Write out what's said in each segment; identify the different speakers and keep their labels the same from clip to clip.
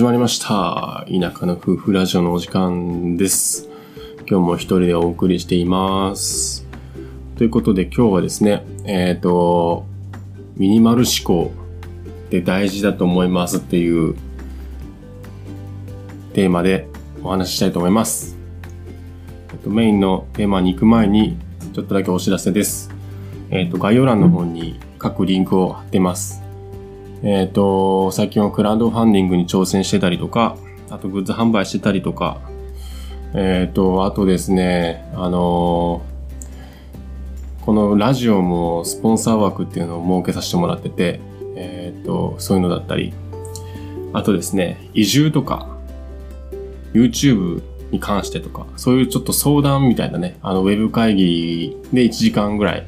Speaker 1: 始まりました。田舎の夫婦ラジオのお時間です。今日も一人でお送りしています。ということで今日はですね、えっ、と、ミニマル思考って大事だと思いますっていうテーマでお話ししたいと思います。えっと、メインのテーマに行く前にちょっとだけお知らせです。えっ、と、概要欄の方に各リンクを貼ってます。えっ、と、最近はクラウドファンディングに挑戦してたりとか、あとグッズ販売してたりとか、えっ、と、あとですね、あのーこのラジオもスポンサー枠っていうのを設けさせてもらってて、えっ、と、そういうのだったり、あとですね、移住とか、YouTube に関してとか、そういうちょっと相談みたいなね、あの、ウェブ会議で1時間ぐらい、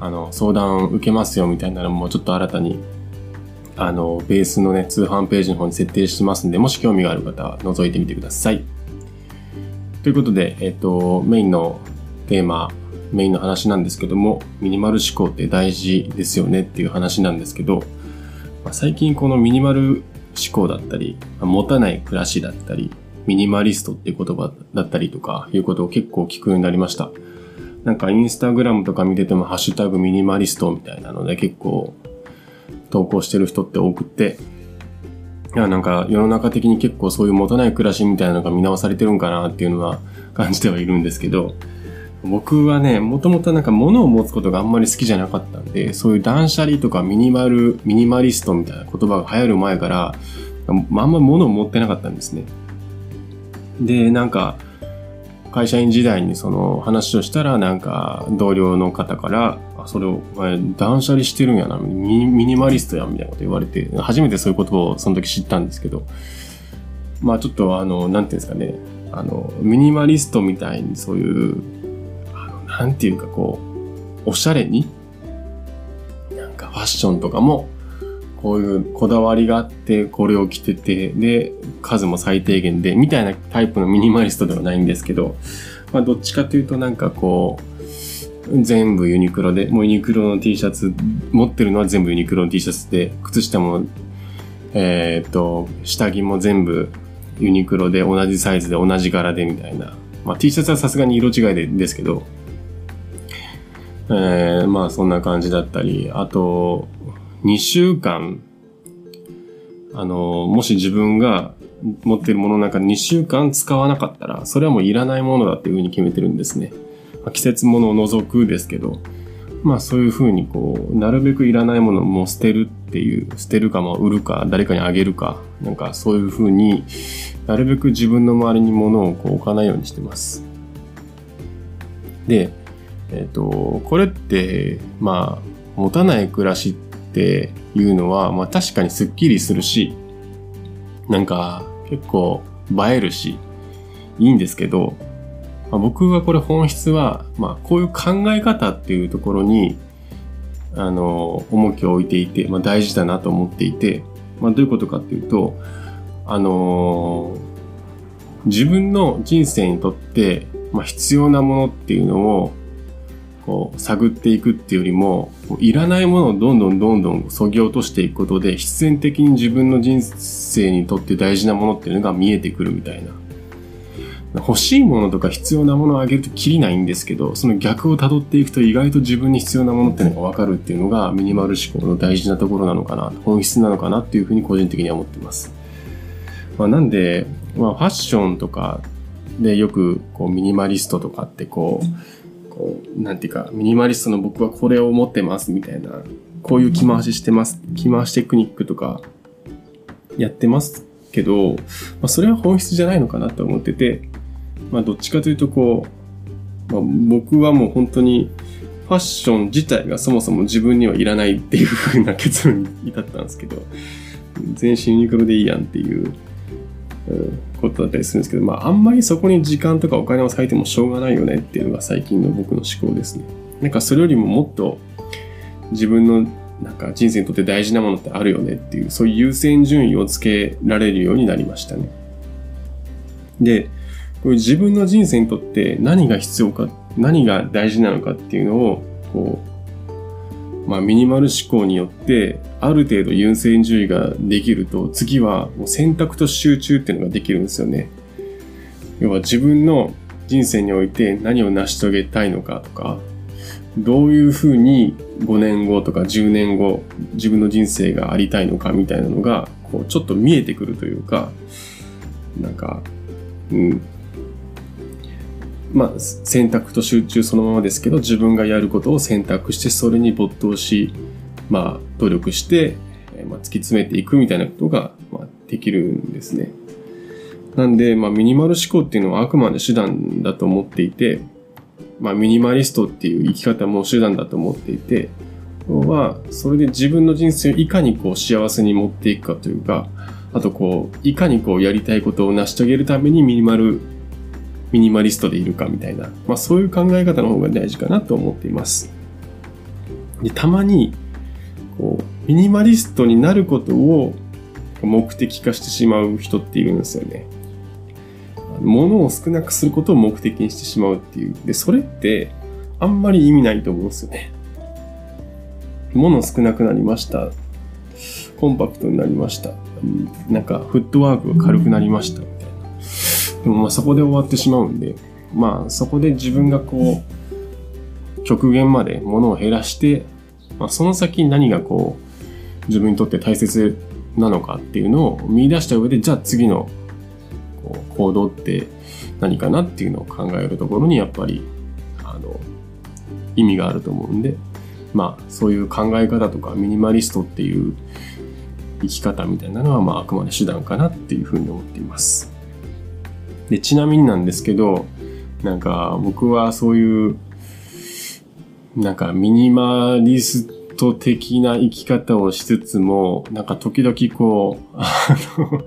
Speaker 1: あの、相談受けますよみたいなのもちょっと新たにあの、ベースのね、通販ページの方に設定してますんで、もし興味がある方は覗いてみてください。ということで、えっと、メインのテーマ、メインの話なんですけども、ミニマル思考って大事ですよねっていう話なんですけど、まあ最近このミニマル思考だったり、持たない暮らしだったり、ミニマリストっていう言葉だったりとかいうことを結構聞くようになりました。なんかインスタグラムとか見ててもハッシュタグミニマリストみたいなので結構投稿してる人って多くて、いや、なんか世の中的に結構そういう持たない暮らしみたいなのが見直されてるんかなっていうのは感じてはいるんですけど、僕はね、もともとなんか物を持つことがあんまり好きじゃなかったんで、そういう断捨離とかミニマル、ミニマリストみたいな言葉が流行る前から、あんま物を持ってなかったんですね。で、なんか、会社員時代にその話をしたら、なんか同僚の方から、あそれを、お前断捨離してるんやな、ミニマリストやん、みたいなこと言われて、初めてそういう言葉をその時知ったんですけど、まあちょっとあの、なんていうんですかね、あの、ミニマリストみたいにそういう、あの、なんていうかこう、おしゃれに、なんかファッションとかも、こういうこだわりがあって、これを着てて、で、数も最低限で、みたいなタイプのミニマリストではないんですけど、まあどっちかというとなんかこう、全部ユニクロで、もうユニクロの T シャツ、持ってるのは全部ユニクロの T シャツで、靴下も、えーっと、下着も全部ユニクロで同じサイズで同じ柄でみたいな。まあ T シャツはさすがに色違いでですけど、えー、まあそんな感じだったり、あと、2週間、あの、もし自分が持ってるものの中で2週間使わなかったら、それはもういらないものだっていうふうに決めてるんですね。ま季節物を除くですけど、まあそういうふうにこう、なるべくいらないものも捨てるっていう、捨てるかも売るか、誰かにあげるか、なんかそういうふうになるべく自分の周りに物をこう置かないようにしてます。で、えっ、と、これって、まあ、持たない暮らしっていうのは、まあ確かにスッキリするし、なんか結構映えるし、いいんですけど、まあ、僕はこれ本質は、まあこういう考え方っていうところに、あの、重きを置いていて、まあ大事だなと思っていて、まあどういうことかっていうと、あの自分の人生にとって、まあ、必要なものっていうのをこう探っていくっていうよりもいらないものをどんどんどんどん削ぎ落としていくことで必然的に自分の人生にとって大事なものっていうのが見えてくるみたいな。欲しいものとか必要なものをあげるときりないんですけど、その逆を辿っていくと意外と自分に必要なものっていうのがわかるっていうのがミニマル思考の大事なところなのかな、本質なのかなっていうふうに個人的には思ってます。まあ、なんで、まあ、ファッションとかでよくこうミニマリストとかってこう、こう、なんていうか、ミニマリストの僕はこれを持ってますみたいな、こういう着回ししてます、着回しテクニックとかやってますけど、まあ、それは本質じゃないのかなと思ってて、まあ、どっちかというとこう、まあ、僕はもう本当にファッション自体がそもそも自分にはいらないっていう風な結論に至ったんですけど、全身ユニクロでいいやんっていうことだったりするんですけど、まあ、あんまりそこに時間とかお金を割いてもしょうがないよねっていうのが最近の僕の思考ですね。なんかそれよりももっと自分のなんか人生にとって大事なものってあるよねっていう、そういう優先順位をつけられるようになりましたね。で、こういう自分の人生にとって何が必要か、何が大事なのかっていうのを、こう、まあ、ミニマル思考によって、ある程度優先順位ができると、次はもう選択と集中っていうのができるんですよね。要は自分の人生において何を成し遂げたいのかとか、どういうふうに5年後とか10年後、自分の人生がありたいのかみたいなのが、こう、ちょっと見えてくるというか、なんか、うん、まあ、選択と集中そのままですけど、自分がやることを選択して、それに没頭し、まあ、努力して、まあ、突き詰めていくみたいなことが、まあ、できるんですね。なんで、まあ、ミニマル思考っていうのはあくまで手段だと思っていて、まあ、ミニマリストっていう生き方も手段だと思っていて、は、それで自分の人生をいかにこう幸せに持っていくかというか、あとこう、いかにこうやりたいことを成し遂げるためにミニマルミニマリストでいるかみたいな、まあそういう考え方の方が大事かなと思っています。で、たまに、こう、ミニマリストになることを目的化してしまう人っているんですよね。物を少なくすることを目的にしてしまうっていう。で、それってあんまり意味ないと思うんですよね。物少なくなりました。コンパクトになりました。なんか、フットワークが軽くなりました。でもまあそこで終わってしまうんで、まあそこで自分がこう、極限まで物を減らして、まあその先に何がこう、自分にとって大切なのかっていうのを見出した上で、じゃあ次のこう行動って何かなっていうのを考えるところにやっぱり、あの、意味があると思うんで、まあそういう考え方とかミニマリストっていう生き方みたいなのはまああくまで手段かなっていうふうに思っています。で、ちなみになんですけど、なんか僕はそういう、なんかミニマリスト的な生き方をしつつも、なんか時々こう、あの、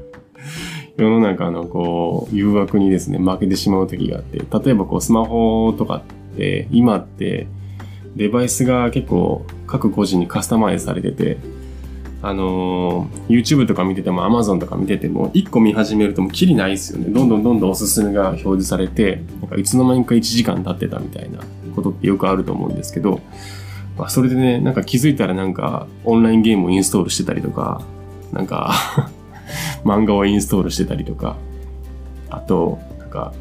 Speaker 1: 世の中のこう、誘惑にですね、負けてしまう時があって、例えばこう、スマホとかって、今って、デバイスが結構各個人にカスタマイズされてて、あのー、YouTube とか見てても Amazon とか見てても、1個見始めるともうキリないですよね。どんどんどんどんおすすめが表示されて、なんかいつの間にか1時間経ってたみたいなことってよくあると思うんですけど、まあ、それでね、なんか気づいたらなんかオンラインゲームをインストールしてたりとか、なんか 漫画をインストールしてたりとか、あと、なんか、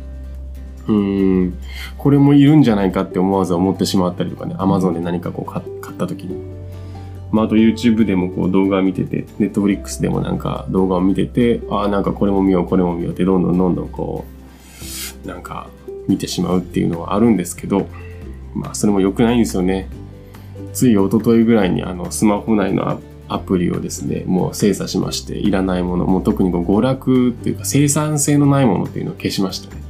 Speaker 1: うん、これもいるんじゃないかって思わず思ってしまったりとかね、Amazon で何かこう買った時に。まあ、あと YouTube でもこう動画を見てて、Netflix でもなんか動画を見てて、ああ、なんかこれも見よう、これも見ようって、どんどんどんどんこう、なんか見てしまうっていうのはあるんですけど、まあ、それも良くないんですよね。つい一昨日ぐらいにあの、スマホ内のアプリをですね、もう精査しまして、いらないもの、もう特にこう娯楽っていうか生産性のないものっていうのを消しましたね。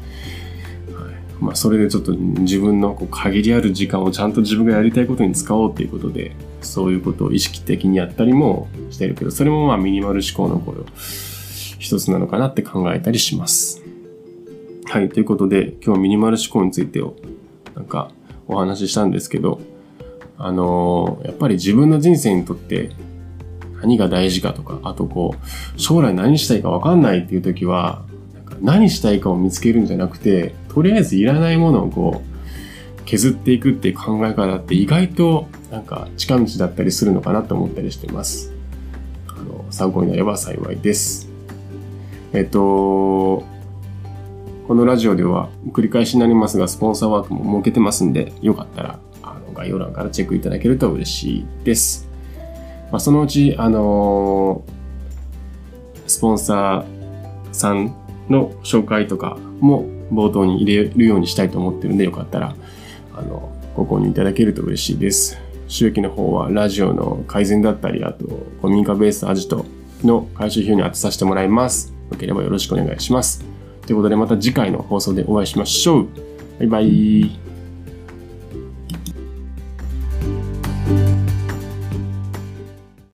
Speaker 1: まあ、それでちょっと自分のこう限りある時間をちゃんと自分がやりたいことに使おうっていうことで、そういうことを意識的にやったりもしてるけど、それもまあミニマル思考のこれ一つなのかなって考えたりします。はい。ということで、今日ミニマル思考についてをなんかお話ししたんですけど、あのー、やっぱり自分の人生にとって何が大事かとか、あとこう、将来何したいかわかんないっていう時は、何したいかを見つけるんじゃなくて、とりあえずいらないものをこう、削っていくっていう考え方って意外となんか近道だったりするのかなと思ったりしてます。あの、参考になれば幸いです。えっと、このラジオでは繰り返しになりますが、スポンサーワークも設けてますんで、よかったら、あの、概要欄からチェックいただけると嬉しいです。まあ、そのうち、あのスポンサーさんの紹介とかも冒頭に入れるようにしたいと思ってるんで、よかったら、あの、ご購入いただけると嬉しいです。収益の方はラジオの改善だったり、あと、古民家ベースアジトの回収費用に当てさせてもらいます。よければよろしくお願いします。ということでまた次回の放送でお会いしましょう。バイバイ。